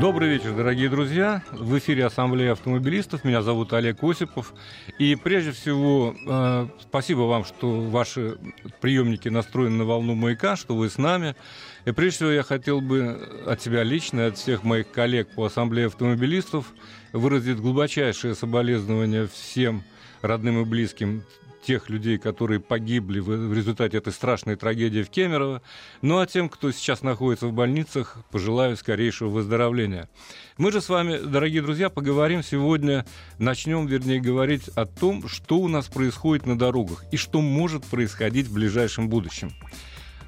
Добрый вечер, дорогие друзья. В эфире Ассамблея автомобилистов. Меня зовут Олег Осипов. И прежде всего, э, спасибо вам, что ваши приемники настроены на волну маяка, что вы с нами. И прежде всего, я хотел бы от себя лично, от всех моих коллег по Ассамблее автомобилистов выразить глубочайшее соболезнование всем родным и близким тех людей, которые погибли в результате этой страшной трагедии в Кемерово. Ну а тем, кто сейчас находится в больницах, пожелаю скорейшего выздоровления. Мы же с вами, дорогие друзья, поговорим сегодня, начнем, вернее, говорить о том, что у нас происходит на дорогах и что может происходить в ближайшем будущем.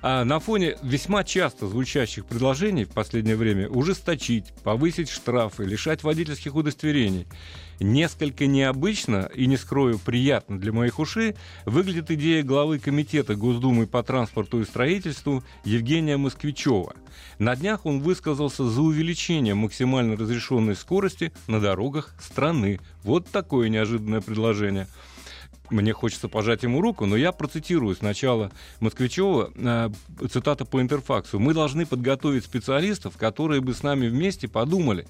А на фоне весьма часто звучащих предложений в последнее время ужесточить, повысить штрафы, лишать водительских удостоверений, несколько необычно и, не скрою, приятно для моих ушей, выглядит идея главы Комитета Госдумы по транспорту и строительству Евгения Москвичева. На днях он высказался за увеличение максимально разрешенной скорости на дорогах страны. Вот такое неожиданное предложение – мне хочется пожать ему руку, но я процитирую сначала Москвичева, э, цитата по интерфаксу. «Мы должны подготовить специалистов, которые бы с нами вместе подумали,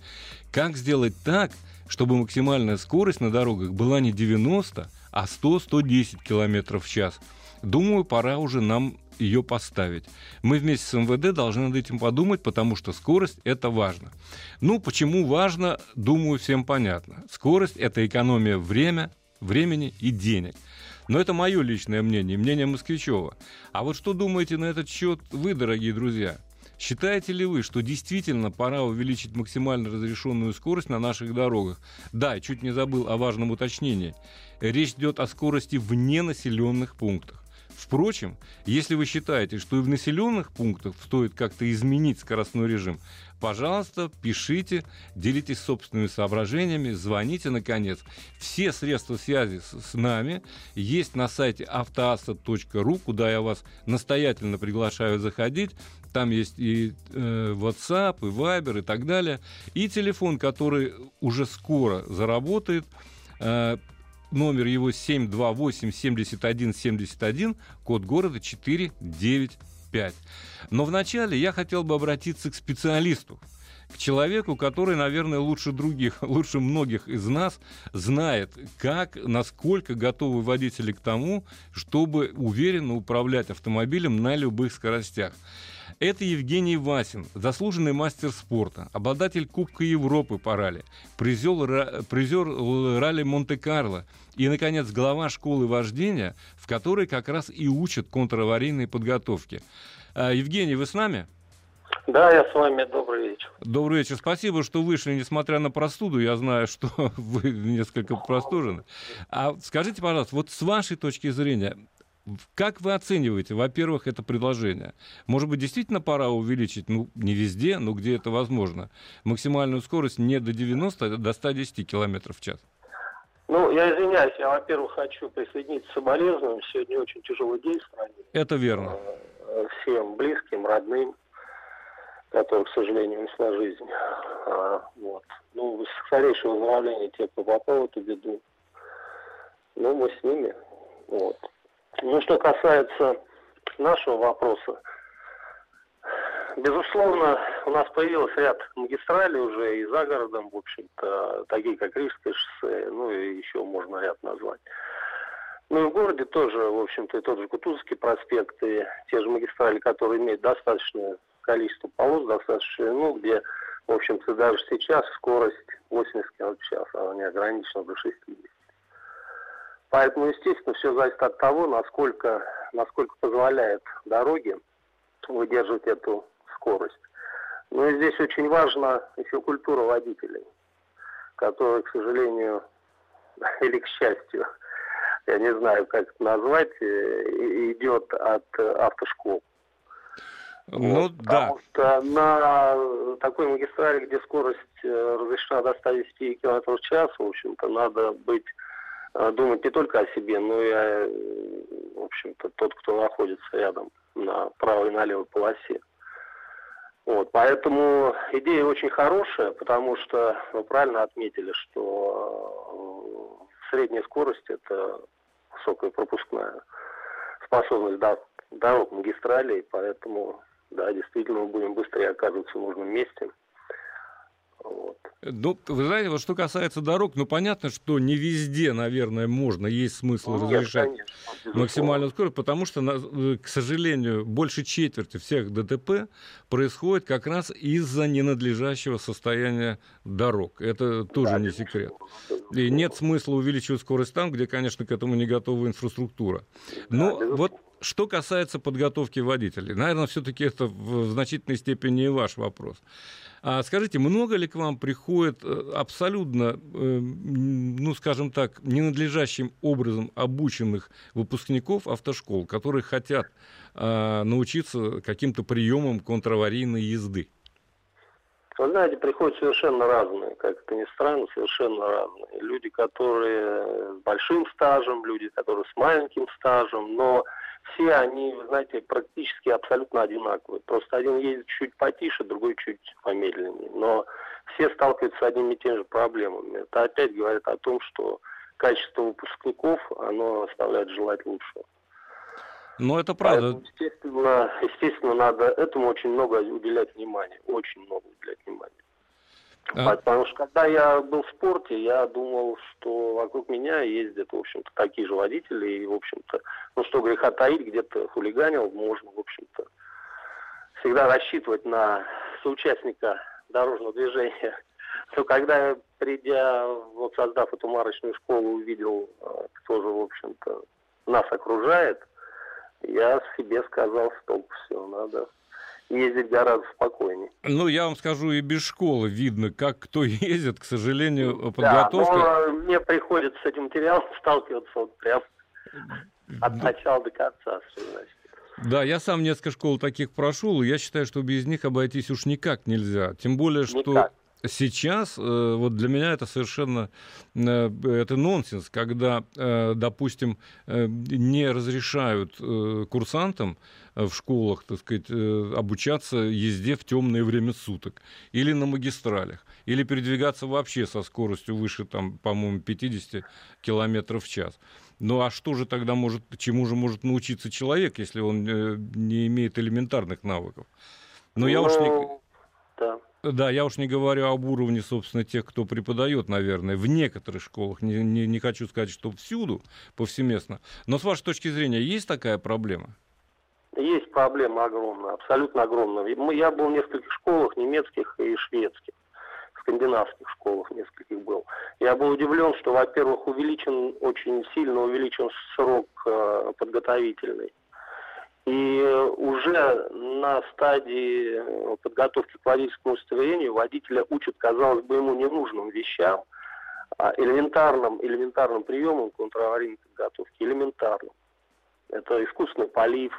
как сделать так, чтобы максимальная скорость на дорогах была не 90, а 100-110 км в час. Думаю, пора уже нам ее поставить. Мы вместе с МВД должны над этим подумать, потому что скорость – это важно. Ну, почему важно, думаю, всем понятно. Скорость – это экономия время, времени и денег. Но это мое личное мнение, мнение Москвичева. А вот что думаете на этот счет вы, дорогие друзья? Считаете ли вы, что действительно пора увеличить максимально разрешенную скорость на наших дорогах? Да, чуть не забыл о важном уточнении. Речь идет о скорости вне населенных пунктах. Впрочем, если вы считаете, что и в населенных пунктах стоит как-то изменить скоростной режим, пожалуйста, пишите, делитесь собственными соображениями, звоните, наконец. Все средства связи с, нами есть на сайте автоаса.ру, куда я вас настоятельно приглашаю заходить. Там есть и э, WhatsApp, и Viber, и так далее. И телефон, который уже скоро заработает. Э, номер его 728-7171, код города 495. Но вначале я хотел бы обратиться к специалисту, к человеку, который, наверное, лучше других, лучше многих из нас знает, как, насколько готовы водители к тому, чтобы уверенно управлять автомобилем на любых скоростях. Это Евгений Васин, заслуженный мастер спорта, обладатель Кубка Европы по ралли, призер, призер ралли Монте-Карло и, наконец, глава школы вождения, в которой как раз и учат контраварийной подготовке. А, Евгений, вы с нами? Да, я с вами. Добрый вечер. Добрый вечер. Спасибо, что вышли, несмотря на простуду. Я знаю, что вы несколько простужены. А скажите, пожалуйста, вот с вашей точки зрения, как вы оцениваете, во-первых, это предложение? Может быть, действительно пора увеличить, ну, не везде, но где это возможно, максимальную скорость не до 90, а до 110 км в час? Ну, я извиняюсь, я, во-первых, хочу присоединиться к соболезнованиям. Сегодня очень тяжелый день в стране. Это верно. Э, всем близким, родным, которые, к сожалению, унесла жизнь. А, вот. Ну, скорейшее выздоровление тех, кто попал в эту беду. Ну, мы с ними. Вот. Ну, что касается нашего вопроса, безусловно, у нас появился ряд магистралей уже и за городом, в общем-то, такие как Рижское шоссе, ну и еще можно ряд назвать. Ну и в городе тоже, в общем-то, и тот же Кутузовский проспект, и те же магистрали, которые имеют достаточное количество полос, достаточно, ну, где, в общем-то, даже сейчас скорость 80 км в час, она не ограничена до 60. Поэтому, естественно, все зависит от того, насколько, насколько позволяет дороги выдерживать эту скорость. Ну и здесь очень важна еще культура водителей, которая, к сожалению, или к счастью, я не знаю, как это назвать, э, идет от автошкол. Ну, вот, да. Потому что на такой магистрали, где скорость э, разрешена до 110 км в час, в общем-то, надо быть э, думать не только о себе, но и о, в общем-то, тот, кто находится рядом на правой и на левой полосе. Вот, поэтому идея очень хорошая, потому что вы правильно отметили, что э, средняя скорость это высокая пропускная способность дорог магистралей, поэтому да, действительно мы будем быстрее оказываться в нужном месте. Вот. Ну, вы знаете, вот что касается дорог, ну, понятно, что не везде, наверное, можно, есть смысл ну, разрешать конечно, максимальную скорость, потому что, э, к сожалению, больше четверти всех ДТП происходит как раз из-за ненадлежащего состояния дорог. Это тоже да, не секрет. И нет смысла увеличивать скорость там, где, конечно, к этому не готова инфраструктура. Но да, вот что касается подготовки водителей, наверное, все-таки это в значительной степени и ваш вопрос. А скажите, много ли к вам приходит э, абсолютно, э, ну, скажем так, ненадлежащим образом обученных выпускников автошкол, которые хотят а, научиться каким-то приемам контраварийной езды? Вы знаете, приходят совершенно разные, как это ни странно, совершенно разные. Люди, которые с большим стажем, люди, которые с маленьким стажем, но все они, вы знаете, практически абсолютно одинаковые. Просто один ездит чуть потише, другой чуть помедленнее. Но все сталкиваются с одними и теми же проблемами. Это опять говорит о том, что качество выпускников, оно оставляет желать лучшего. Ну, это правда. Поэтому, естественно, естественно, надо этому очень много уделять внимания. Очень много уделять внимания. А? Потому что когда я был в спорте, я думал, что вокруг меня ездят, в общем-то, такие же водители, и, в общем-то, ну что греха таить, где-то хулиганил, можно, в общем-то, всегда рассчитывать на соучастника дорожного движения. Но когда я, придя, вот создав эту марочную школу, увидел, э, кто же, в общем-то, нас окружает, я себе сказал, стоп, все, надо ездить гораздо спокойнее. Ну, я вам скажу, и без школы видно, как кто ездит, к сожалению, подготовка... Да, но мне приходится с этим материалом сталкиваться вот прям от начала до конца, что значит. Да, я сам несколько школ таких прошел, и я считаю, что без них обойтись уж никак нельзя. Тем более, что никак. Сейчас, э, вот для меня это совершенно э, это нонсенс, когда, э, допустим, не разрешают курсантам в школах, так сказать, обучаться езде в темное время суток или на магистралях, или передвигаться вообще со скоростью выше, там, по-моему, 50 километров в час. Ну а что же тогда может, чему же может научиться человек, если он не имеет элементарных навыков? Но ну, я уж не... Ну, да. Да, я уж не говорю об уровне, собственно, тех, кто преподает, наверное, в некоторых школах. Не, не, не хочу сказать, что всюду, повсеместно. Но с вашей точки зрения, есть такая проблема? Есть проблема огромная, абсолютно огромная. Я был в нескольких школах, немецких и шведских, скандинавских школах нескольких был. Я был удивлен, что, во-первых, увеличен, очень сильно увеличен срок э, подготовительный. И уже на стадии э, подготовки к водительскому удостоверению водителя учат, казалось бы, ему ненужным вещам, а элементарным, элементарным приемам контраварийной подготовки, элементарным. Это искусственный полив,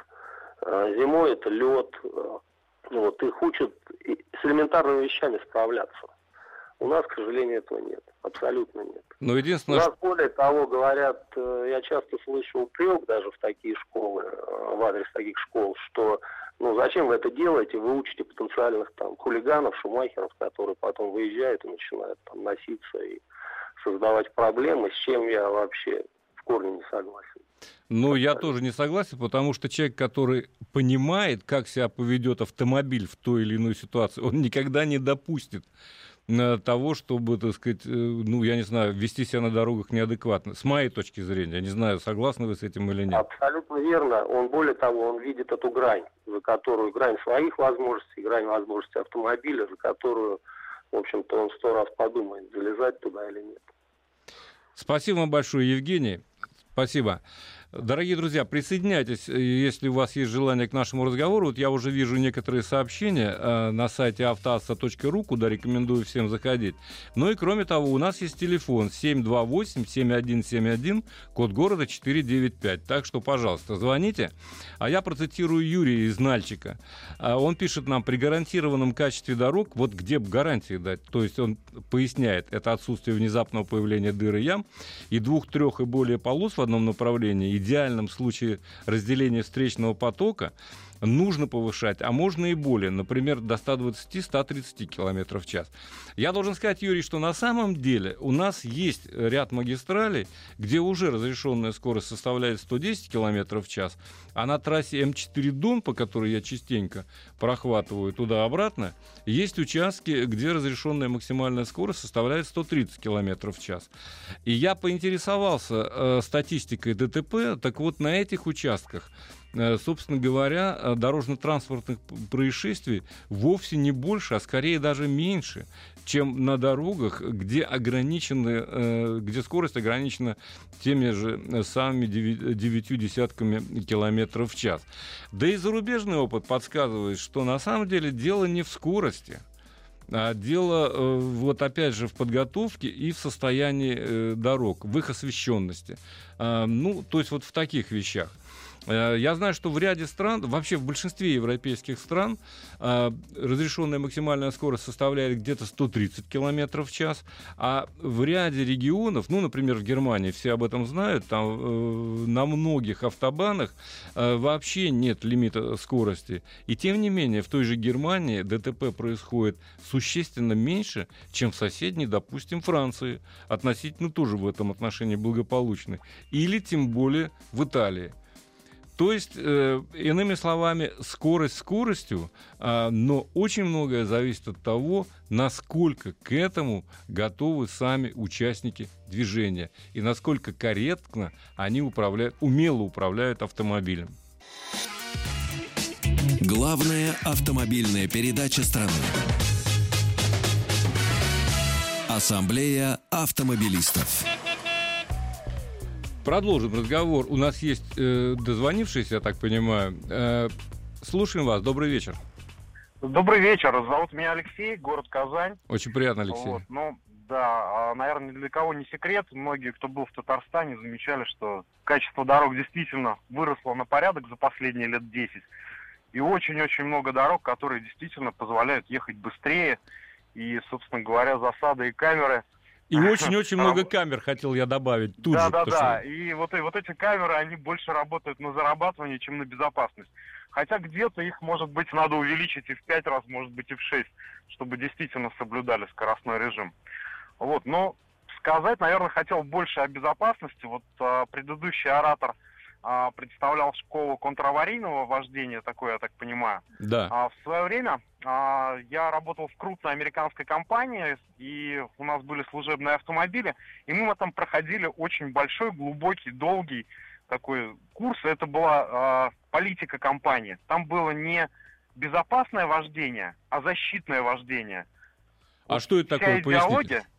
Э, зимой это лед. Э, вот, их учат с элементарными вещами справляться. У нас, к сожалению, этого нет. Абсолютно нет. Но единственное, У нас, более того, говорят, э, я часто слышу упрек даже в такие школы, в адрес таких школ, что ну зачем вы это делаете, вы учите потенциальных там хулиганов, шумахеров, которые потом выезжают и начинают там носиться и создавать проблемы, с чем я вообще в корне не согласен. Ну, я тоже не согласен, потому что человек, который понимает, как себя поведет автомобиль в той или иной ситуации, он никогда не допустит э, того, чтобы, так сказать, э, ну, я не знаю, вести себя на дорогах неадекватно. С моей точки зрения, я не знаю, согласны вы с этим или нет. Абсолютно верно. Он, более того, он видит эту грань, за которую, грань своих возможностей, грань возможностей автомобиля, за которую, в общем-то, он сто раз подумает, залезать туда или нет. Спасибо вам большое, Евгений. Спасибо. Дорогие друзья, присоединяйтесь, э, если у вас есть желание к нашему разговору. Вот я уже вижу некоторые сообщения э, на сайте автоасса.ру, куда рекомендую всем заходить. Ну и кроме того, у нас есть телефон 728-7171, код города 495. Так что, пожалуйста, звоните. А я процитирую Юрия из Нальчика. А он пишет нам, при гарантированном качестве дорог, вот где бы гарантии дать, то есть он поясняет, это отсутствие внезапного появления дыр и ям, и двух, трех и более полос в одном направлении, идеальном случае разделения встречного потока нужно повышать, а можно и более, например, до 120-130 км в час. Я должен сказать, Юрий, что на самом деле у нас есть ряд магистралей, где уже разрешенная скорость составляет 110 км в час, а на трассе М4 Дон, по которой я частенько прохватываю туда-обратно, есть участки, где разрешенная максимальная скорость составляет 130 км в час. И я поинтересовался э, статистикой ДТП, так вот на этих участках собственно говоря, э, дорожно-транспортных происшествий вовсе не больше, а скорее даже меньше, чем на дорогах, где, ограничены, э, где скорость ограничена теми же самыми 9 десятками километров в час. Да и зарубежный опыт подсказывает, что на самом деле дело не в скорости, а дело, вот опять же, в подготовке и в состоянии дорог, в их освещенности. Ну, то есть вот в таких вещах. Э, я знаю, что в ряде стран, вообще в большинстве европейских стран, э, разрешенная максимальная скорость составляет где-то 130 км в час, а в ряде регионов, ну, например, в Германии, все об этом знают, там э, на многих автобанах вообще нет лимита скорости. И тем не менее, в той же Германии ДТП происходит существенно меньше, чем в соседней, допустим, Франции, относительно тоже в этом отношении благополучной, или тем более в Италии. То есть, э, иными словами, скорость скоростью, э, но очень многое зависит от того, насколько к этому готовы сами участники движения и насколько корректно они управляют, умело управляют автомобилем. Главная автомобильная передача страны. Ассамблея автомобилистов. Продолжим разговор. У нас есть э, дозвонившийся, я так понимаю. Э, слушаем вас. Добрый вечер. Добрый вечер. Зовут меня Алексей, город Казань. Очень приятно, Алексей. Вот, ну, да, а, наверное, для кого не секрет. Многие, кто был в Татарстане, замечали, что качество дорог действительно выросло на порядок за последние лет 10. И очень-очень много дорог, которые действительно позволяют ехать быстрее. И, собственно говоря, засады и камеры – и очень-очень много камер хотел я добавить тут да, же. Да, да, да. И вот, и вот эти камеры, они больше работают на зарабатывание, чем на безопасность. Хотя где-то их, может быть, надо увеличить и в пять раз, может быть, и в шесть, чтобы действительно соблюдали скоростной режим. Вот, но сказать, наверное, хотел больше о безопасности. Вот а, предыдущий оратор – а, представлял школу контраварийного вождения, такое, я так понимаю. Да. А, в свое время а, я работал в крупной американской компании, и у нас были служебные автомобили, и мы там проходили очень большой, глубокий, долгий такой курс. Это была а, политика компании. Там было не безопасное вождение, а защитное вождение. А вот что это такое? Идеология, Поясните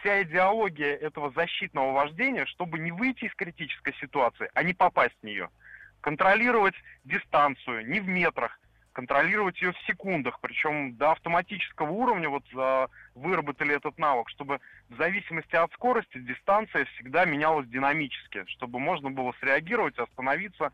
вся идеология этого защитного вождения, чтобы не выйти из критической ситуации, а не попасть в нее. Контролировать дистанцию не в метрах, контролировать ее в секундах, причем до автоматического уровня вот э, выработали этот навык, чтобы в зависимости от скорости дистанция всегда менялась динамически, чтобы можно было среагировать, остановиться,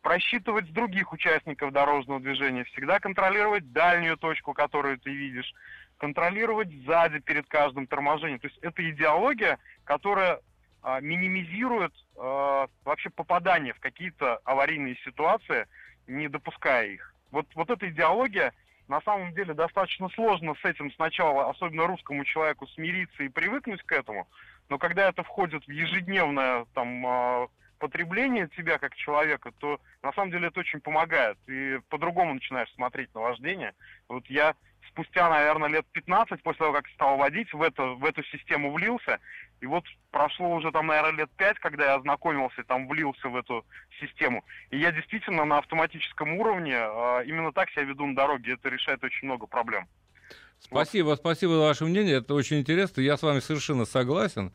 просчитывать с других участников дорожного движения, всегда контролировать дальнюю точку, которую ты видишь, контролировать сзади перед каждым торможением. То есть это идеология, которая а, минимизирует а, вообще попадание в какие-то аварийные ситуации, не допуская их. Вот, вот эта идеология, на самом деле, достаточно сложно с этим сначала, особенно русскому человеку, смириться и привыкнуть к этому, но когда это входит в ежедневное там, а, потребление тебя как человека, то на самом деле это очень помогает. И по-другому начинаешь смотреть на вождение. Вот я спустя, наверное, лет 15 после того, как стал водить, в, это, в эту систему влился. И вот прошло уже там, наверное, лет 5, когда я ознакомился, там влился в эту систему. И я действительно на автоматическом уровне э, именно так себя веду на дороге. Это решает очень много проблем. Спасибо, спасибо за ваше мнение. Это очень интересно. Я с вами совершенно согласен.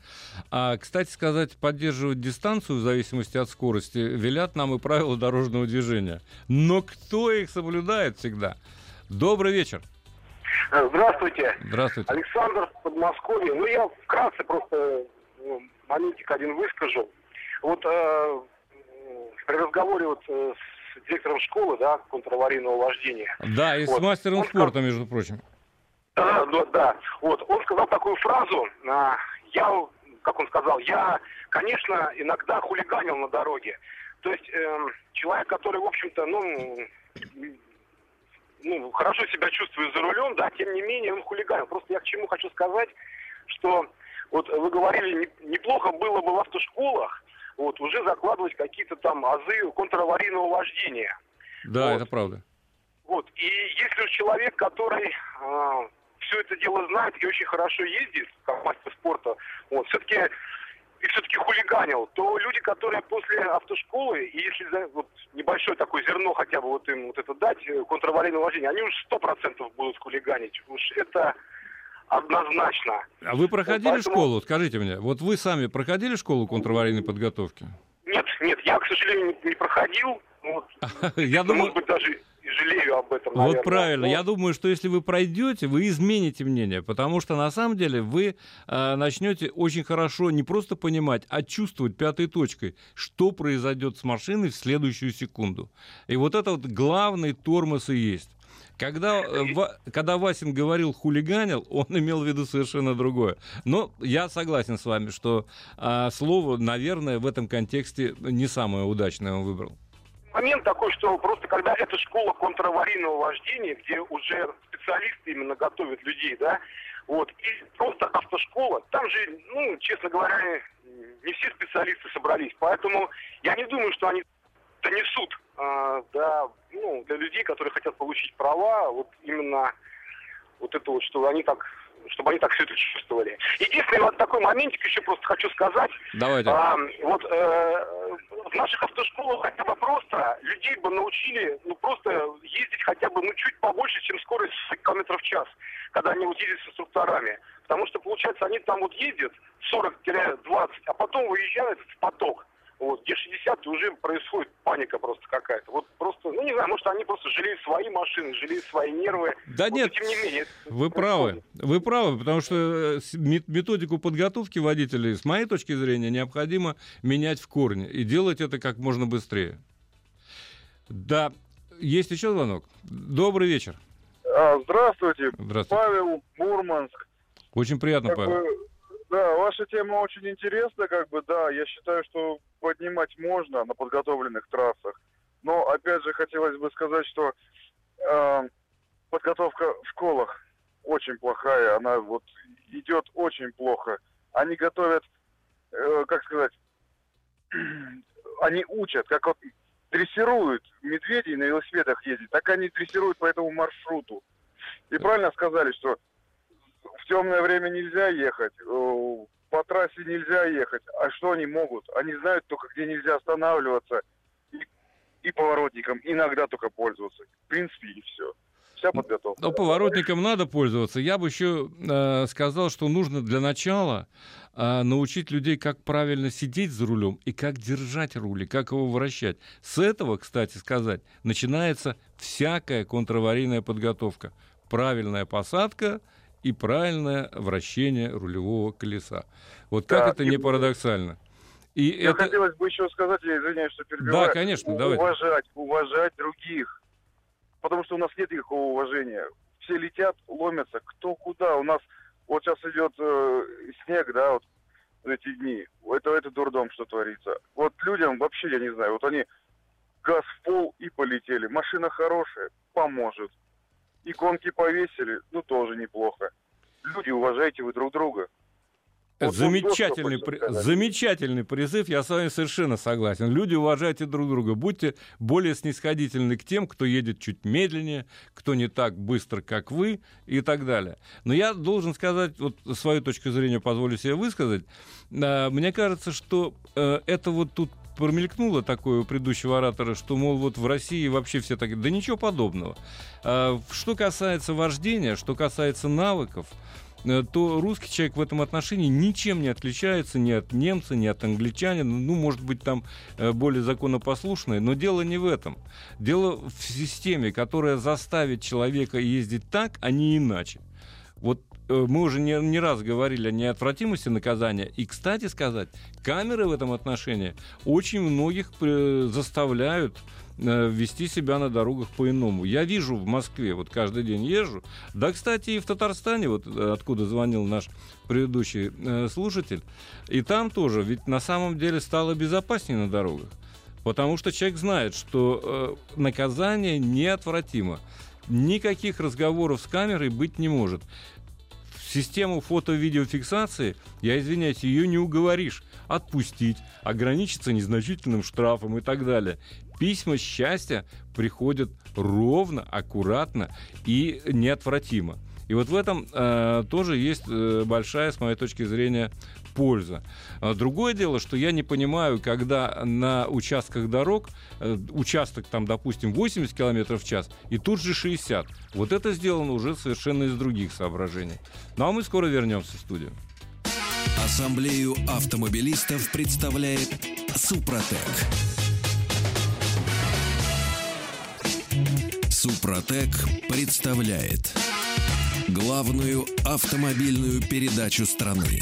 А, кстати сказать, поддерживать дистанцию в зависимости от скорости велят нам и правила дорожного движения. Но кто их соблюдает всегда? Добрый вечер. Здравствуйте. Здравствуйте. Александр, Подмосковье. Ну, я вкратце просто ну, моментик один выскажу. Вот э, при разговоре вот э, с директором школы, да, контраварийного вождения. Да, и вот, с мастером спорта, между прочим. Да, да, да. Вот, он сказал такую фразу, а, я, как он сказал, я, конечно, иногда хулиганил на дороге. То есть эм, человек, который, в общем-то, ну, ну, хорошо себя чувствует за рулем, да, тем не менее он хулиганил. Просто я к чему хочу сказать, что вот вы говорили, не- неплохо было бы в автошколах вот, уже закладывать какие-то там азы контраварийного вождения. Да, Вот. это правда. Вот. И если уж человек, который все это дело знает и очень хорошо ездит, как мастер спорта, вот, все-таки и все-таки хулиганил, то люди, которые после автошколы, и если за- вот, небольшое такое зерно хотя бы вот им вот это дать, э, контраварийное вождение, они уж сто процентов будут хулиганить. Уж это однозначно. А вы проходили поэтому- школу? Скажите мне, вот вы сами проходили школу контраварийной подготовки? Нет, нет, я, к сожалению, не проходил. Вот, Я ну, думаю, может быть, даже и жалею об этом, Вот наверное. правильно. Но- Я думаю, что если вы пройдете, вы измените мнение, потому что на самом деле вы э, начнете очень хорошо не просто понимать, а чувствовать пятой точкой, что произойдет с машиной в следующую секунду. И вот это вот главный тормоз и есть. Когда, э, когда Васин говорил хулиганил, он имел в виду совершенно другое. Но я согласен с вами, что а, слово, наверное, в этом контексте не самое удачное он выбрал. Момент такой, что просто когда это школа контраварийного вождения, где уже специалисты именно готовят людей, да, вот, и просто автошкола, там же, ну, честно говоря, не все специалисты собрались, поэтому я не думаю, что они донесут, а, да, ну, для людей, которые хотят получить права, вот именно вот это вот, что они так, чтобы они так все это чувствовали. Единственный вот такой моментик еще просто хочу сказать, Давайте. а, вот э, в наших автошколах хотя бы просто людей бы научили, ну просто ездить хотя бы ну чуть побольше, чем скорость 40 км в час, когда они вот ездят с инструкторами. Потому что, получается, они там вот ездят 40-20, а потом выезжают в поток. Вот, где 60 и уже происходит паника просто какая-то. Вот просто, ну не знаю, может они просто жалеют свои машины, жалеют свои нервы. Да Вот, нет, тем не менее. Вы происходит. правы, вы правы, потому что э, методику подготовки водителей, с моей точки зрения, необходимо менять в корне и делать это как можно быстрее. Да, есть еще звонок. Добрый вечер. А, Здравствуйте, Здравствуйте. Павел Мурманск. Очень приятно, Как Павел. бы, да, ваша тема очень интересна, как бы, да, я считаю, что поднимать можно на подготовленных трассах. Но, опять же, хотелось бы сказать, что э, подготовка в школах очень плохая, она вот идет очень плохо. Они готовят, э, как сказать, они учат, как вот дрессируют медведей на велосипедах ездить, так они дрессируют по этому маршруту. И правильно сказали, что в темное время нельзя ехать, э, по трассе нельзя ехать. А что они могут? Они знают только, где нельзя останавливаться и, и поворотником иногда только пользоваться. В принципе, и все. Вся подготовка. Но поворотником надо пользоваться. Я бы еще э, сказал, что нужно для начала э, научить людей, как правильно сидеть за рулем и как держать руль, и как его вращать. С этого, кстати сказать, начинается всякая контраварийная подготовка. Правильная посадка и правильное вращение рулевого колеса. Вот как Да, это и- не парадоксально. И Я это... хотелось бы еще сказать, я извиняюсь, что перебиваю. Да, конечно, У- давайте. Уважать, уважать других. Потому что у нас нет никакого уважения. Все летят, ломятся, кто куда. У нас вот сейчас идет э, снег, да, вот эти дни. Это, это дурдом, что творится. Вот людям вообще, я не знаю, вот они газ в пол и полетели. Машина хорошая, поможет. Иконки повесили, ну тоже неплохо. Люди, уважайте вы друг друга. Вот- Замечательный, при- замечательный призыв, я с вами совершенно согласен. Люди, уважайте друг друга, будьте более снисходительны к тем, кто едет чуть медленнее, кто не так быстро, как вы и так далее. Но я должен сказать, вот свою точку зрения позволю себе высказать. А, Мне кажется, что э, это вот тут промелькнуло такое у предыдущего оратора, что, мол, вот в России вообще все так... Да ничего подобного. А, что касается вождения, что касается навыков, э, то русский человек в этом отношении ничем не отличается ни от немца, ни от англичанина. Ну, может быть, там э, более законопослушный, но дело не в этом. Дело в системе, которая заставит человека ездить так, а не иначе. Вот мы уже не, не раз говорили о неотвратимости наказания. И, кстати сказать, камеры в этом отношении очень многих э, заставляют э, вести себя на дорогах по-иному. Я вижу в Москве, вот каждый день езжу. Да, кстати, и в Татарстане, вот откуда звонил наш предыдущий э, слушатель, и там тоже, ведь на самом деле стало безопаснее на дорогах. Потому что человек знает, что э, наказание неотвратимо. Никаких разговоров с камерой быть не может систему фото-видеофиксации, я извиняюсь, ее не уговоришь отпустить, ограничиться незначительным штрафом и так далее. Письма счастья приходят ровно, аккуратно и неотвратимо. И вот в этом э, тоже есть э, большая, с моей точки зрения, польза. А другое дело, что я не понимаю, когда на участках дорог, э, участок там, допустим, 80 км в час, и тут же 60. Вот это сделано уже совершенно из других соображений. Ну а мы скоро вернемся в студию. Ассамблею автомобилистов представляет Супротек. Супротек представляет главную автомобильную передачу страны.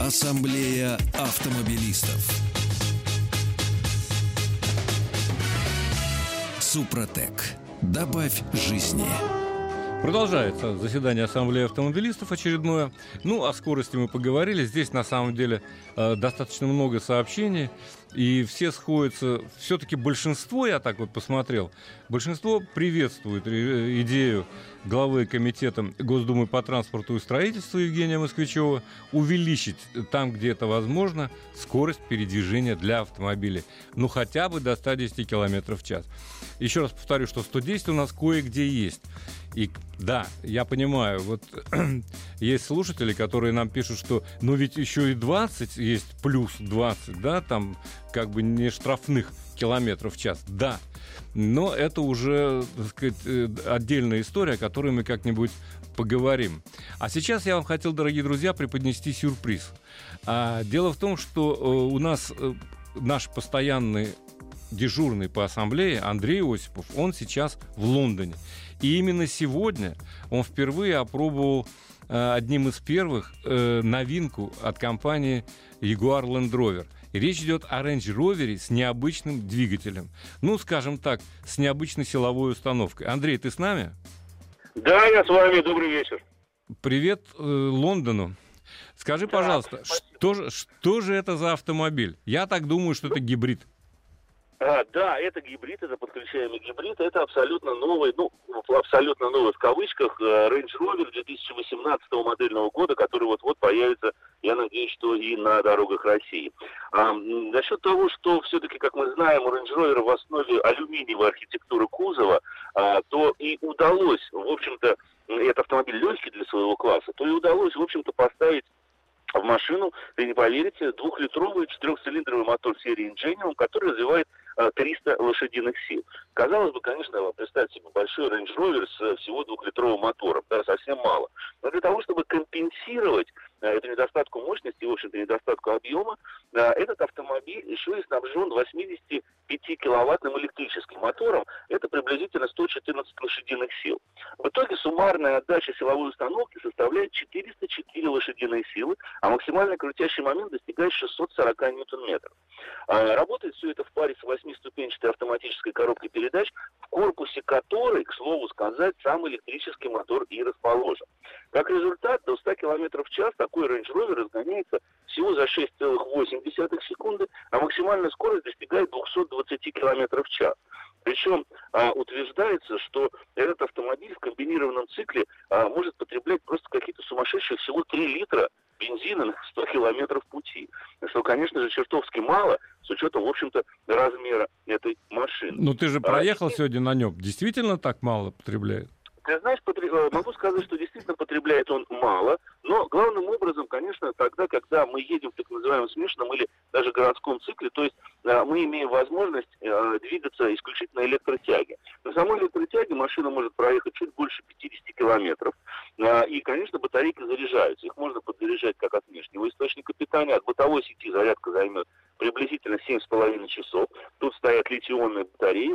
Ассамблея автомобилистов. Супротек. Добавь жизни. Продолжается заседание Ассамблеи автомобилистов очередное. Ну, о скорости мы поговорили. Здесь, на самом деле, э, достаточно много сообщений. И все сходятся... Все-таки большинство, я так вот посмотрел, большинство приветствует идею главы комитета Госдумы по транспорту и строительству Евгения Москвичева увеличить там, где это возможно, скорость передвижения для автомобилей. Ну, хотя бы до 110 км в час. Еще раз повторю, что 110 у нас кое-где есть. И да, я понимаю, вот есть слушатели, которые нам пишут, что ну ведь еще и 20 есть, плюс 20, да, там как бы не штрафных километров в час. Да, но это уже, так сказать, э, отдельная история, о которой мы как-нибудь поговорим. А сейчас я вам хотел, дорогие друзья, преподнести сюрприз. А, дело в том, что э, у нас э, наш постоянный дежурный по ассамблее Андрей Осипов, он сейчас в Лондоне. И именно сегодня он впервые опробовал одним из первых новинку от компании Jaguar Land Rover. Речь идет о Range Rover с необычным двигателем. Ну, скажем так, с необычной силовой установкой. Андрей, ты с нами? Да, я с вами. Добрый вечер. Привет э, Лондону. Скажи, да, пожалуйста, что что же это за автомобиль? Я так думаю, что это гибрид. А, да, это гибрид, это подключаемый гибрид, это абсолютно новый, ну, абсолютно новый в кавычках, э, Range Rover 2018 модельного года, который вот-вот появится, я надеюсь, что и на дорогах России. А, насчет того, что все-таки, как мы знаем, у Range Rover в основе алюминиевая архитектура кузова, а, то и удалось, в общем-то, это автомобиль легкий для своего класса, то и удалось, в общем-то, поставить в машину, вы не поверите, двухлитровый четырехцилиндровый мотор серии Ingenium, который развивает 300 э, лошадиных сил. Казалось бы, конечно, представьте себе большой Range Rover с э, всего двухлитровым мотором, да, совсем мало. Но для того, чтобы компенсировать э, эту недостатку мощности и, в общем-то, недостатку объема, этот автомобиль еще и снабжен 85-киловаттным электрическим мотором. Это приблизительно 114 лошадиных сил. В итоге суммарная отдача силовой установки составляет 404 лошадиные силы, а максимальный крутящий момент достигает 640 ньютон-метров. Работает все это в паре с 8 восьмиступенчатой автоматической коробкой передач, в корпусе которой, к слову сказать, сам электрический мотор и расположен. Как результат, до 100 км в час такой Range Rover разгоняется всего за 6,8 секунды, а максимальная скорость достигает 220 км в час. Причем а, утверждается, что этот автомобиль в комбинированном цикле а, может потреблять просто какие-то сумасшедшие всего 3 литра бензина на 100 километров пути. Что, конечно же, чертовски мало, с учетом, в общем-то, размера этой машины. Ну, ты же проехал а, сегодня на нем. Действительно так мало потребляет? Ты знаешь, потр- э, могу сказать, что действительно потребляет он мало, но главным образом, конечно, тогда, когда мы едем в так называемом смешанном или даже городском цикле, то есть э, мы имеем возможность э, двигаться исключительно электротяге. На самой электротяге машина может проехать чуть больше 50 километров, и, конечно, батарейки заряжаются. Их можно подзаряжать как от внешнего источника питания, от бытовой сети зарядка займет приблизительно 7,5 часов. Тут стоят литионные батареи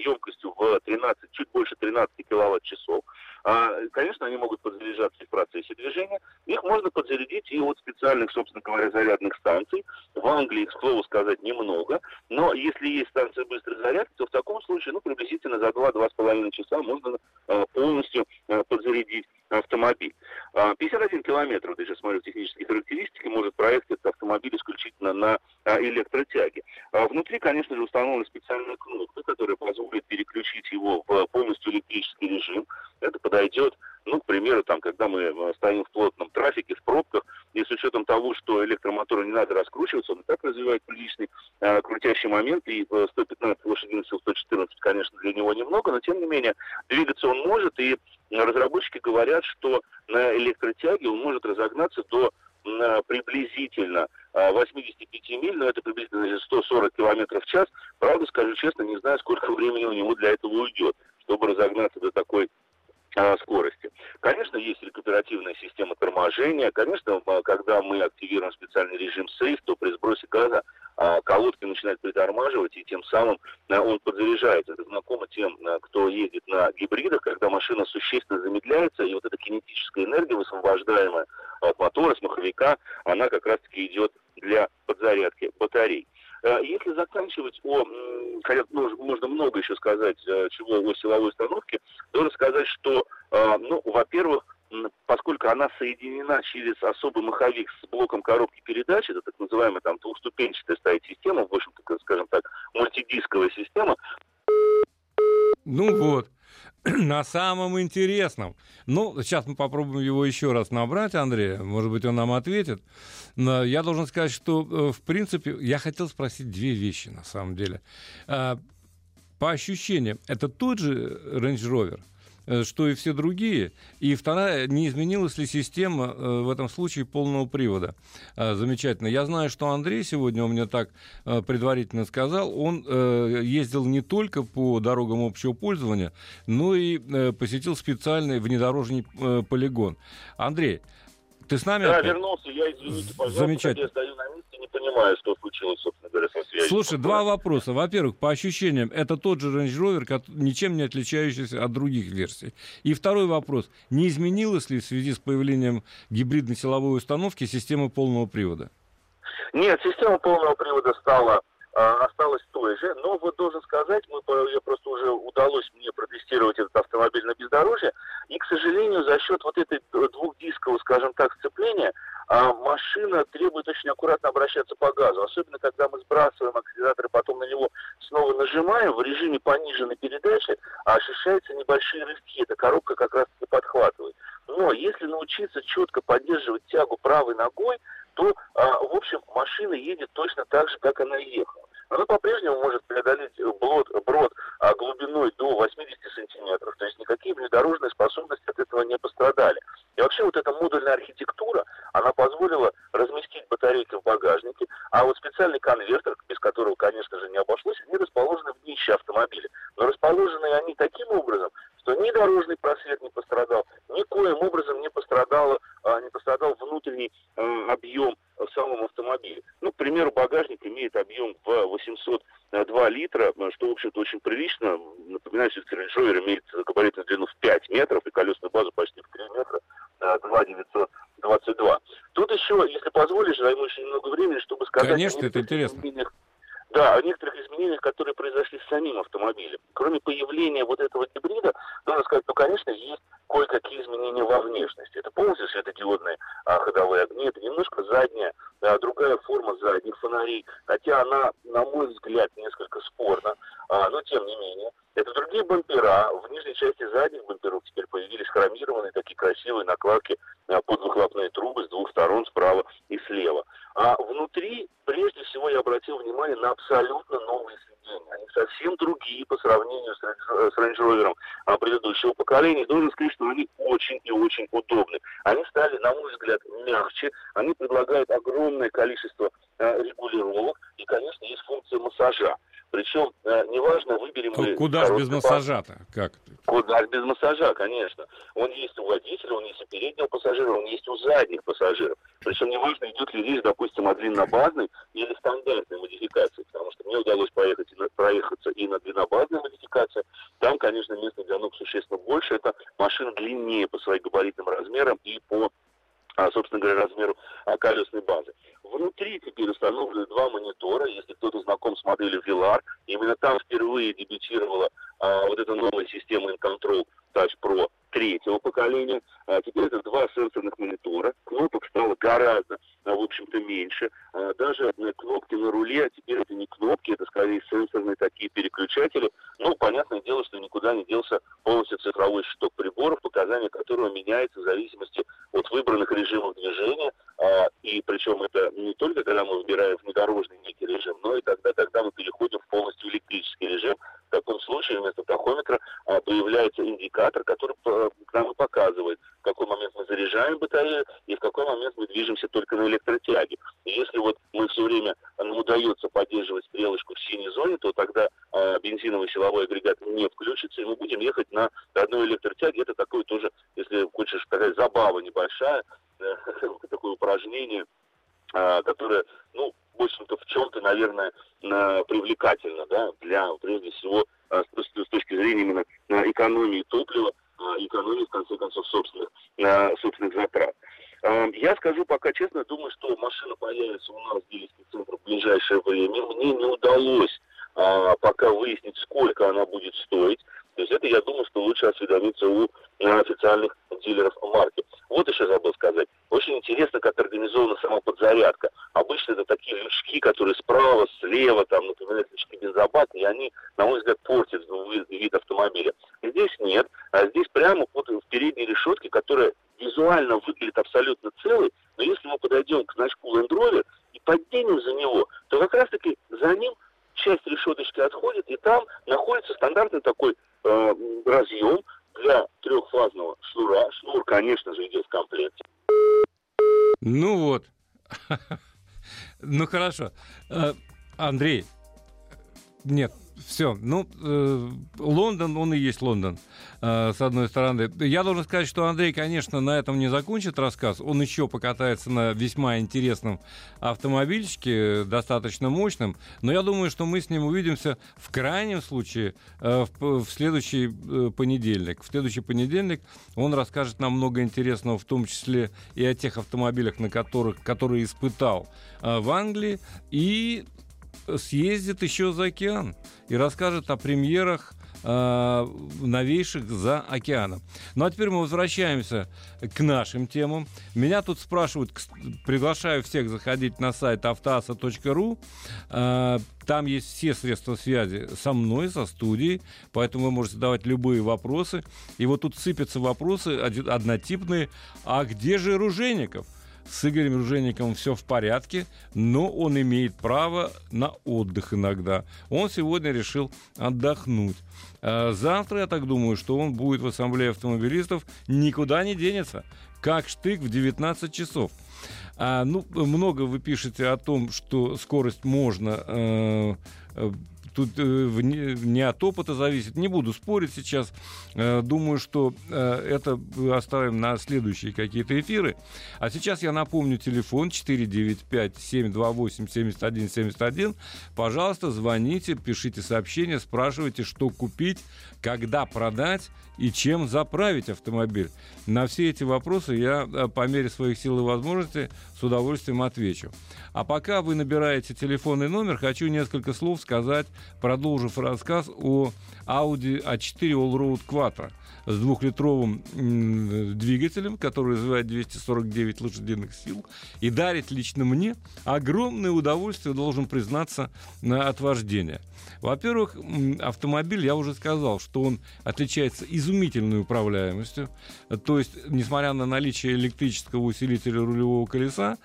емкостью в 13, чуть больше 13 киловатт-часов. А, конечно, они могут подзаряжаться в процессе движения. Их можно подзарядить и от специальных, собственно говоря, зарядных станций. В Англии, к слову сказать, немного. Но если есть станция быстрой зарядки, то в таком случае, ну, приблизительно за 2-2,5 часа можно а, полностью а, подзарядить автомобиль. 51 километр, вот я сейчас смотрю технические характеристики, может проехать этот автомобиль исключительно на электротяге. Внутри, конечно же, установлена специальная кнопка, которая позволит переключить его в полностью электрический режим. Это подойдет, ну, к примеру, там, когда мы стоим в плотном трафике, в пробках, и с учетом того, что электромотору не надо раскручиваться, он и так развивает приличный э, крутящий момент, и 115 лошадиных сил, 114, конечно, для него немного, но тем не менее двигаться он может, и разработчики говорят, что на электротяге он может разогнаться до приблизительно 85 миль, но это приблизительно 140 километров в час. Правда, скажу честно, не знаю, сколько времени у него для этого уйдет, чтобы разогнаться до такой скорости. Конечно, есть рекуперативная система торможения. Конечно, когда мы активируем специальный режим сейф, то при сбросе газа а, колодки начинают притормаживать, и тем самым а, он подзаряжается. Это знакомо тем, кто едет на гибридах, когда машина существенно замедляется, и вот эта кинетическая энергия, высвобождаемая от мотора, с маховика, она как раз-таки идет для подзарядки батарей. Э, если заканчивать о, хотя можно много еще сказать, э, чего о силовой установке, должен сказать, что, э, ну, во-первых, поскольку она соединена через особый маховик с блоком коробки передач, это так называемая там двухступенчатая стоит система, в общем-то, скажем так, мультидисковая система. Ну вот, на самом интересном. Ну, сейчас мы попробуем его еще раз набрать, Андрей. Может быть, он нам ответит. Но я должен сказать, что, э, в принципе, я хотел спросить две вещи, на самом деле. А, по ощущениям, это тот же Range Rover, что и все другие. И вторая, не изменилась ли система э, в этом случае полного привода. Э, замечательно. Я знаю, что Андрей сегодня, он мне так предварительно сказал, он ездил не только по дорогам общего пользования, но и посетил специальный внедорожный полигон. Андрей, ты с нами? Да, опять? вернулся. Я, извините, пожалуйста, Замечательно. я стою на понимаю, что случилось, собственно говоря, со связью. Слушай, два вопроса. Во-первых, по ощущениям, это тот же Range Rover, ничем не отличающийся от других версий. И второй вопрос. Не изменилась ли в связи с появлением гибридной силовой установки система полного привода? Нет, система полного привода стала а, осталась той же, но вот должен сказать, мы, я просто уже удалось мне протестировать этот автомобиль на бездорожье, и, к сожалению, за счет вот этой двухдискового, скажем так, сцепления, а машина требует очень аккуратно обращаться по газу, особенно когда мы сбрасываем акселератор и потом на него снова нажимаем в режиме пониженной передачи, а ощущаются небольшие рывки, эта коробка как раз таки подхватывает. Но если научиться четко поддерживать тягу правой ногой, то, а, в общем, машина едет точно так же, как она ехала. Она по-прежнему может преодолеть брод, брод а, глубиной до 80 сантиметров, то есть никакие внедорожные способности от этого не пострадали. И вообще вот эта модульная архитектура, она позволила разместить батарейки в багажнике, а вот специальный конвертер, без которого, конечно же, не обошлось, они расположены в днище автомобиля. Но расположены они таким образом, что ни дорожный просвет не пострадал, никоим образом не, пострадало, а, не пострадал внутренний объем в самом автомобиле. Ну, к примеру, багажник имеет объем в 802 литра, что, в общем-то, очень прилично. Напоминаю, все-таки Range Rover имеет габаритную длину в 5 метров и колесную базу почти в 3 метра, 2,922. Тут еще, если позволишь, займу еще немного времени, чтобы сказать... Конечно, это интересно. Да, о некоторых изменениях, которые произошли с самим автомобилем. Кроме появления вот этого гибрида, нужно сказать, ну, конечно, есть кое-какие изменения во внешности. Это полностью светодиодные а, ходовые огни, это немножко задняя, а, другая форма задних фонарей, хотя она, на мой взгляд, несколько спорна, а, но тем не менее. Это другие бампера. В нижней части задних бамперов теперь появились хромированные такие красивые накладки под выхлопные трубы с двух сторон, справа и слева. А внутри, прежде всего, я обратил внимание на абсолютно новые сиденья. они совсем другие по сравнению с, с Range Rover а, предыдущего поколения. Должен сказать, что они очень и очень удобны. Они стали, на мой взгляд, мягче, они предлагают огромное количество а, регулировок, и, конечно, есть функция массажа. Причем, э, неважно, выберем мы... Куда же без массажа-то? Как? Куда же без массажа, конечно. Он есть у водителя, он есть у переднего пассажира, он есть у задних пассажиров. Причем неважно, идет ли речь, допустим, о длиннобазной или стандартной модификации, потому что мне удалось поехать и на, проехаться и на длиннобазной модификации. Там, конечно, места для ног существенно больше. Это машина длиннее по своим габаритным размерам и по собственно говоря, размеру а, колесной базы. Внутри теперь установлены два монитора. Если кто-то знаком с моделью Velar, именно там впервые дебютировала а, вот эта новая система InControl Touch Pro третьего поколения. А теперь это два сенсорных монитора. Кнопок стало гораздо, а, в общем-то, меньше. А, даже кнопки на руле, а теперь это не кнопки, это скорее сенсорные такие переключатели. Ну, понятное дело, что никуда не делся полностью цифровой щиток приборов, показания которого меняется в зависимости от выбранных режимов движения. А, и причем это не только когда мы выбираем внедорожный некий режим, но и тогда, когда мы переходим в полностью электрический режим. В таком случае вместо тахометра а, появляется индикатор, который э, нам показывает, в какой момент мы заряжаем батарею и в какой момент мы движемся только на электротяге. И если вот мы все время, нам удается поддерживать стрелочку в синей зоне, то тогда э, бензиновый силовой агрегат не включится, и мы будем ехать на одной электротяге. Это такое тоже, если хочешь сказать, забава небольшая, э, такое упражнение, э, которое, ну, в общем-то, в чем-то, наверное, э, привлекательно, да, для, прежде всего, э, с, с точки зрения именно э, экономии топлива, экономии, в конце концов, собственных, собственных затрат. Я скажу пока честно, думаю, что машина появится у нас в дилерских центрах в ближайшее время. Мне не удалось пока выяснить, сколько она будет стоить. То есть это, я думаю, что лучше осведомиться у официальных дилеров марки. Вот еще забыл сказать. Очень интересно, как организована сама подзарядка. Обычно это такие лючки, которые справа, слева, там, например, лючки бензобака, и они, на мой взгляд, портят вид автомобиля. Здесь нет, а здесь прямо вот в передней решетке, которая визуально выглядит абсолютно целой, но если мы подойдем к значку Land Rover и поднимем за него, то как раз-таки за ним часть решеточки отходит, и там находится стандартный такой э, разъем для трехфазного шнура. Шнур, конечно же, идет в комплекте. Ну вот. Ну хорошо. Э, Андрей, нет, все. Ну, э, Лондон, он и есть Лондон, э, с одной стороны. Я должен сказать, что Андрей, конечно, на этом не закончит рассказ. Он еще покатается на весьма интересном автомобильчике, достаточно мощном. Но я думаю, что мы с ним увидимся в крайнем случае э, в, в следующий э, понедельник. В следующий понедельник он расскажет нам много интересного, в том числе и о тех автомобилях, на которых, которые испытал э, в Англии, и съездит еще за океан и расскажет о премьерах э, новейших за океаном. Ну а теперь мы возвращаемся к нашим темам. Меня тут спрашивают, приглашаю всех заходить на сайт автоаса.ру. Э, там есть все средства связи со мной, со студией, поэтому вы можете задавать любые вопросы. И вот тут сыпятся вопросы однотипные. А где же Ружеников? С Игорем Ружейниковым все в порядке, но он имеет право на отдых иногда. Он сегодня решил отдохнуть. А завтра, я так думаю, что он будет в ассамблее автомобилистов, никуда не денется, как штык в 19 часов. А, ну, много вы пишете о том, что скорость можно э, э Тут э, не от опыта зависит. Не буду спорить сейчас. Э, думаю, что э, это оставим на следующие какие-то эфиры. А сейчас я напомню телефон 495-728-7171. Пожалуйста, звоните, пишите сообщения, спрашивайте, что купить, когда продать и чем заправить автомобиль. На все эти вопросы я по мере своих сил и возможностей с удовольствием отвечу. А пока вы набираете телефонный номер, хочу несколько слов сказать, продолжив рассказ о Audi A4 Allroad Quattro с двухлитровым двигателем, который развивает 249 лошадиных сил и дарит лично мне огромное удовольствие, должен признаться, от вождения. Во-первых, автомобиль, я уже сказал, что он отличается изумительной управляемостью. То есть, несмотря на наличие электрического усилителя рулевого колеса,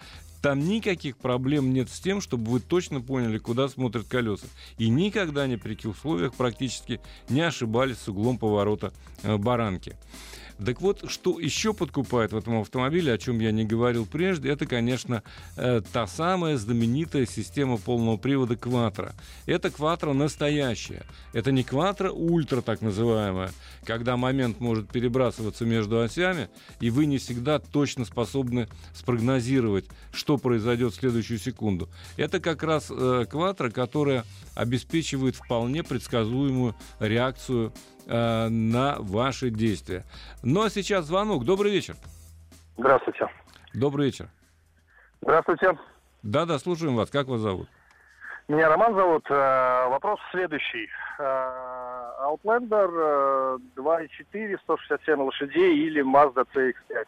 Там никаких проблем нет с тем, чтобы вы точно поняли, куда смотрят колеса. И никогда ни при каких условиях практически не ошибались с углом поворота э, баранки. Так вот, что еще подкупает в этом автомобиле, о чем я не говорил прежде, это, конечно, э, та самая знаменитая система полного привода Quattro. Это Quattro настоящая. Это не Quattro ультра, так называемая, когда момент может перебрасываться между осями, и вы не всегда точно способны спрогнозировать, что произойдет в следующую секунду. Это как раз э, Quattro, которая обеспечивает вполне предсказуемую реакцию э, на ваши действия. Ну а сейчас звонок. Добрый вечер. Здравствуйте. Добрый вечер. Здравствуйте. Да-да, слушаем вас. Как вас зовут? Меня Роман зовут. Э, вопрос следующий. Э, Outlander 2.4, 167 лошадей или Mazda CX-5?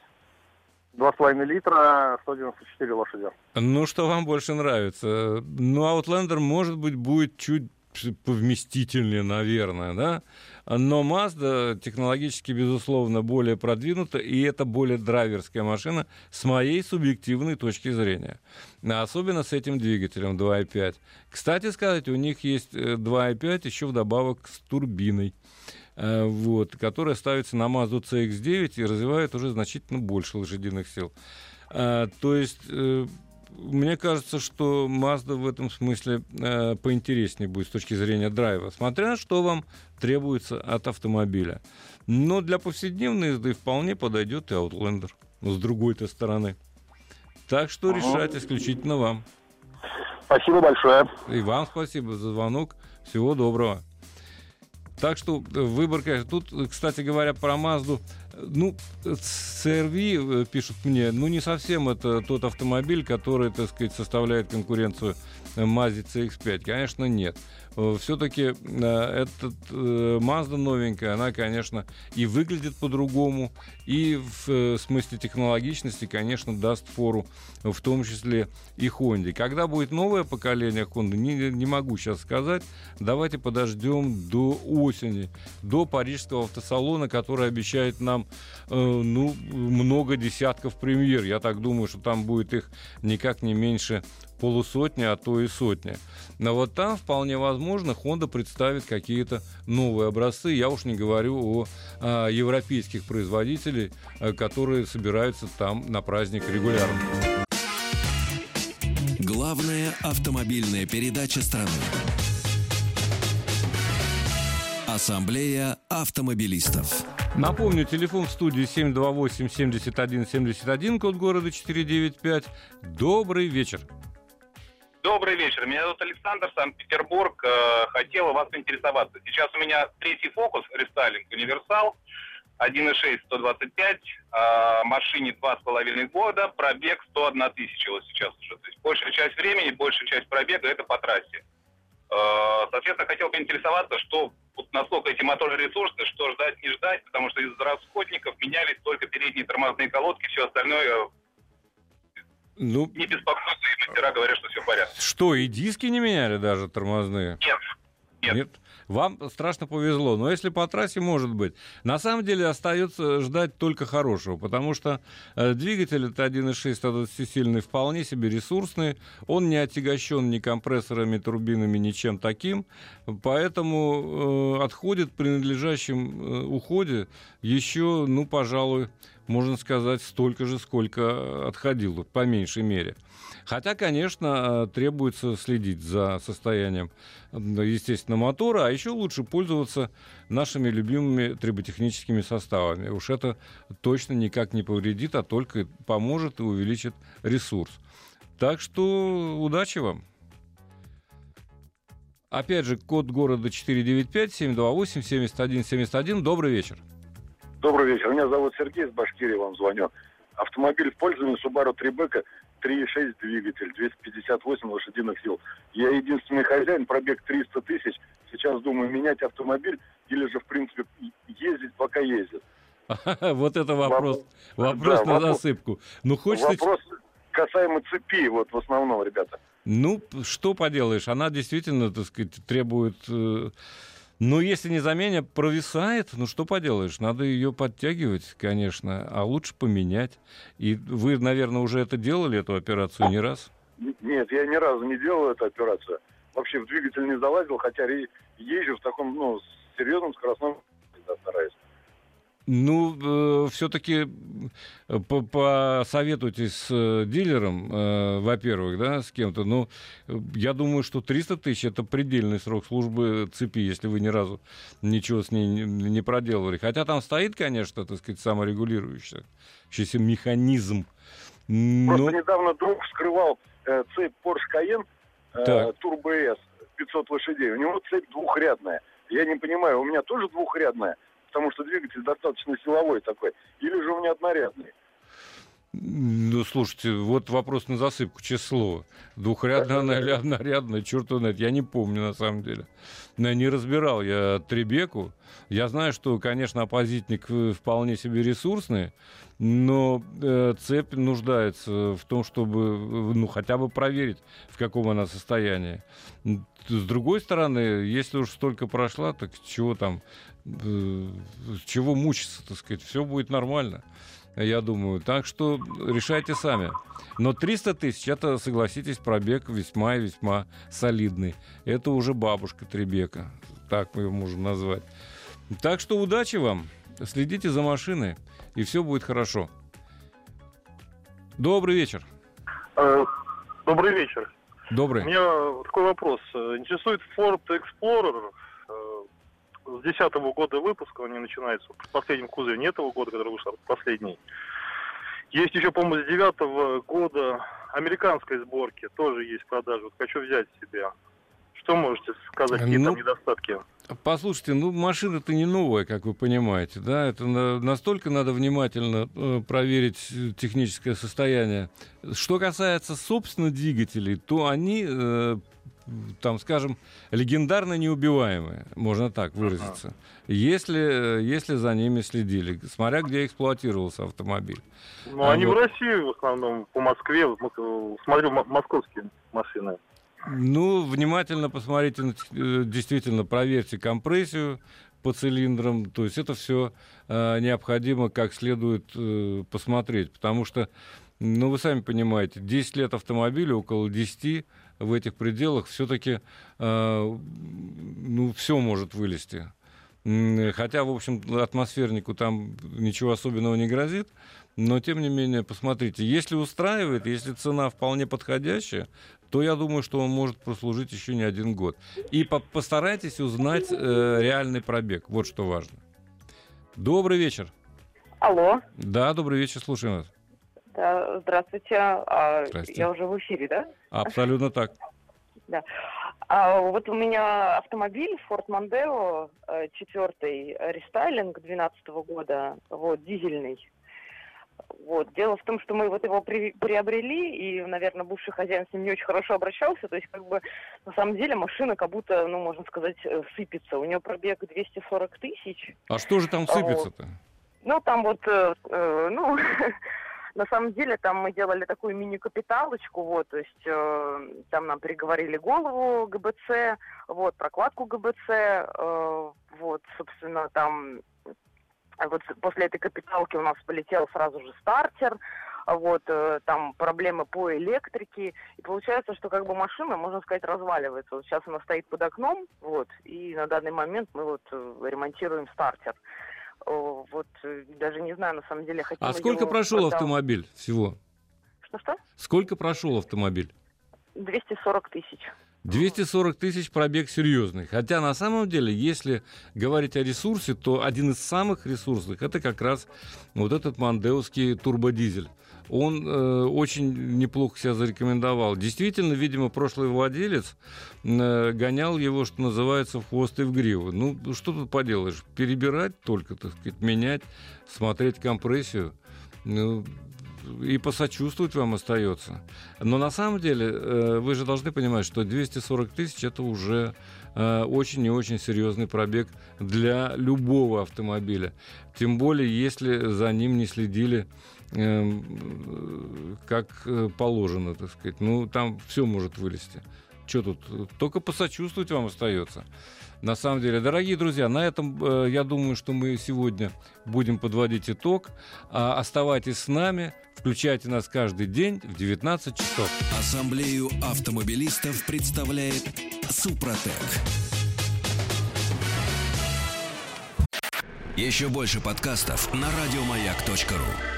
2,5 литра, 194 лошади. Ну, что вам больше нравится? Ну, Outlander, может быть, будет чуть повместительнее, наверное, да? Но Mazda технологически, безусловно, более продвинута, и это более драйверская машина с моей субъективной точки зрения. Особенно с этим двигателем 2.5. Кстати сказать, у них есть 2.5 э, еще вдобавок с турбиной э, вот, которая ставится на Mazda CX-9 и развивает уже значительно больше лошадиных сил. А, то есть э, мне кажется, что Mazda в этом смысле э, поинтереснее будет с точки зрения драйва, смотря на что вам требуется от автомобиля. Но для повседневной езды вполне подойдет и Outlander с другой-то стороны. Так что решать исключительно вам. Спасибо большое. И вам спасибо за звонок. Всего доброго. Так что выбор, конечно, тут, кстати говоря, про Мазду ну, CRV, э, пишут мне, ну, не совсем это тот автомобиль, который, так сказать, составляет конкуренцию Mazda CX-5. Конечно, нет. Э, все-таки э, этот э, Mazda новенькая, она, конечно, и выглядит по-другому, и в смысле технологичности, конечно, даст фору, в том числе и Honda. Когда будет новое поколение Honda, не, не могу сейчас сказать. Давайте подождем до осени, до парижского автосалона, который обещает нам ну, много десятков премьер. Я так думаю, что там будет их никак не меньше полусотни, а то и сотни. Но вот там вполне возможно Honda представит какие-то новые образцы. Я уж не говорю о, о европейских производителей, э, которые собираются там на праздник регулярно. Главная автомобильная передача страны. Ассамблея автомобилистов. Напомню, телефон в студии 728-7171, код города 495. Добрый вечер. Добрый вечер. Меня зовут Александр, Санкт-Петербург. Э, хотел вас интересоваться. Сейчас у меня третий фокус, рестайлинг, универсал. 1.6, 125, э, машине 2,5 года, пробег 101 тысяча вот сейчас уже. То есть большая часть времени, большая часть пробега это по трассе. Э, соответственно, хотел поинтересоваться, что вот насколько эти моторы ресурсны, что ждать, не ждать, потому что из расходников менялись только передние тормозные колодки, все остальное ну, не беспокойтесь, мастера говорят, что все в порядке. Что, и диски не меняли даже тормозные? Нет. Нет. Нет. Вам страшно повезло, но если по трассе, может быть. На самом деле остается ждать только хорошего, потому что э, двигатель это 1.6 120-сильный, вполне себе ресурсный, он не отягощен ни компрессорами, турбинами, ничем таким, поэтому э, отходит при надлежащем э, уходе еще, ну, пожалуй, можно сказать, столько же, сколько отходил, по меньшей мере. Хотя, конечно, э, требуется следить за состоянием, естественно, мотора, а еще лучше пользоваться нашими любимыми триботехническими составами. Уж это точно никак не повредит, а только поможет и увеличит ресурс. Так что удачи вам! Опять же, код города 495-728-7171. Добрый вечер. Добрый вечер. Меня зовут Сергей из Башкирии, вам звоню. Автомобиль в пользовании Subaru Tribeca 3.6 двигатель, 258 лошадиных сил. Я единственный хозяин, пробег 300 тысяч. Сейчас думаю менять автомобиль или же, в принципе, ездить, пока ездит. Вот это вопрос. Вопрос на засыпку. Ну, хочется... Вопрос касаемо цепи, вот в основном, ребята. Ну, что поделаешь, она действительно, так сказать, требует э, Но если не заменя провисает, ну что поделаешь, надо ее подтягивать, конечно, а лучше поменять. И вы, наверное, уже это делали, эту операцию, не раз? Нет, я ни разу не делал эту операцию. Вообще в двигатель не залазил, хотя езжу в таком, ну, серьезном скоростном стараюсь. Ну, э, все-таки э, посоветуйтесь с э, дилером, э, во-первых, да, с кем-то. Но ну, я думаю, что 300 тысяч это предельный срок службы цепи, если вы ни разу ничего с ней не, не проделывали. Хотя там стоит, конечно, так сказать, саморегулирующийся механизм. Но... Просто недавно друг вскрывал э, цепь Porsche Cayenne э, Turbo S 500 лошадей. У него цепь двухрядная. Я не понимаю, у меня тоже двухрядная потому что двигатель достаточно силовой такой, или же у меня однорядный? Ну, слушайте, вот вопрос на засыпку, число. Двухрядная она или однорядная, черт знает, я не помню на самом деле. Но не разбирал я Требеку. Я знаю, что, конечно, оппозитник вполне себе ресурсный, но э, цепь нуждается в том, чтобы ну, хотя бы проверить, в каком она состоянии. С другой стороны, если уж столько прошла, так чего там, э, чего мучиться, так сказать, все будет нормально я думаю. Так что решайте сами. Но 300 тысяч, это, согласитесь, пробег весьма и весьма солидный. Это уже бабушка Требека, так мы ее можем назвать. Так что удачи вам, следите за машиной, и все будет хорошо. Добрый вечер. Э, добрый вечер. Добрый. У меня такой вопрос. Интересует Ford Explorer э, с 2010 года выпуска, он не начинается в последнем кузове, не этого года, который вышел, а последний. Есть еще, по-моему, с 2009 года американской сборки, тоже есть продажа. Вот хочу взять себе. Что можете сказать, какие ну, там недостатки? Послушайте, ну машина-то не новая, как вы понимаете, да, это на, настолько надо внимательно э, проверить техническое состояние. Что касается, собственно, двигателей, то они э, там, скажем, легендарно неубиваемые, можно так выразиться, ага. если, если за ними следили, смотря где эксплуатировался автомобиль. Ну, а они вот... в России в основном, по Москве, смотрю московские машины. Ну, внимательно посмотрите, э, действительно, проверьте компрессию по цилиндрам, то есть это все э, необходимо как следует э, посмотреть, потому что, ну, вы сами понимаете, 10 лет автомобиля, около 10 в этих пределах все-таки э, ну, все может вылезти. Хотя, в общем, атмосфернику там ничего особенного не грозит, но, тем не менее, посмотрите, если устраивает, если цена вполне подходящая, то я думаю, что он может прослужить еще не один год. И по постарайтесь узнать э, реальный пробег. Вот что важно. Добрый вечер. Алло. Да, добрый вечер, слушаем вас. Да, здравствуйте. А, здравствуйте. Я уже в эфире, да? Абсолютно так. Да. А, вот у меня автомобиль Ford Mondeo, э, четвертый рестайлинг 2012 года, вот, дизельный. Вот. Дело в том, что мы вот его при, приобрели, и, наверное, бывший хозяин с ним не очень хорошо обращался. То есть, как бы, на самом деле, машина как будто, ну, можно сказать, э, сыпется. У нее пробег 240 тысяч. А что же там сыпется-то? Ну, там вот, э, э, ну, На самом деле там мы делали такую мини-капиталочку, вот, то есть э, там нам переговорили голову ГБЦ, вот, прокладку ГБЦ, э, вот, собственно, там вот после этой капиталки у нас полетел сразу же стартер, вот, э, там проблемы по электрике, и получается, что как бы машина, можно сказать, разваливается. Вот сейчас она стоит под окном, вот, и на данный момент мы вот э, ремонтируем стартер вот э, даже не знаю, на самом деле, хотела А сколько прошел продал. автомобиль всего? Что-что? Сколько прошел автомобиль? 240 тысяч. 240 тысяч пробег серьезный. Хотя на самом деле, если говорить о ресурсе, то один из самых ресурсных это как раз вот этот мандеовский турбодизель он э, очень неплохо себя зарекомендовал. Действительно, видимо, прошлый владелец э, гонял его, что называется, в хвост и в гриву. Ну, что тут поделаешь? Перебирать только, так сказать, менять, смотреть компрессию. Ну, и посочувствовать вам остается. Но на самом деле э, вы же должны понимать, что 240 тысяч это уже э, очень и очень серьезный пробег для любого автомобиля. Тем более, если за ним не следили как э, положено, так сказать. Ну, там все может вылезти. что тут, только посочувствовать вам остается. На самом деле, дорогие друзья, на этом э, я думаю, что мы сегодня будем подводить итог. А, оставайтесь с нами, включайте нас каждый день в 19 часов. Ассамблею автомобилистов представляет Супротек. Еще больше подкастов на радиомаяк.ру.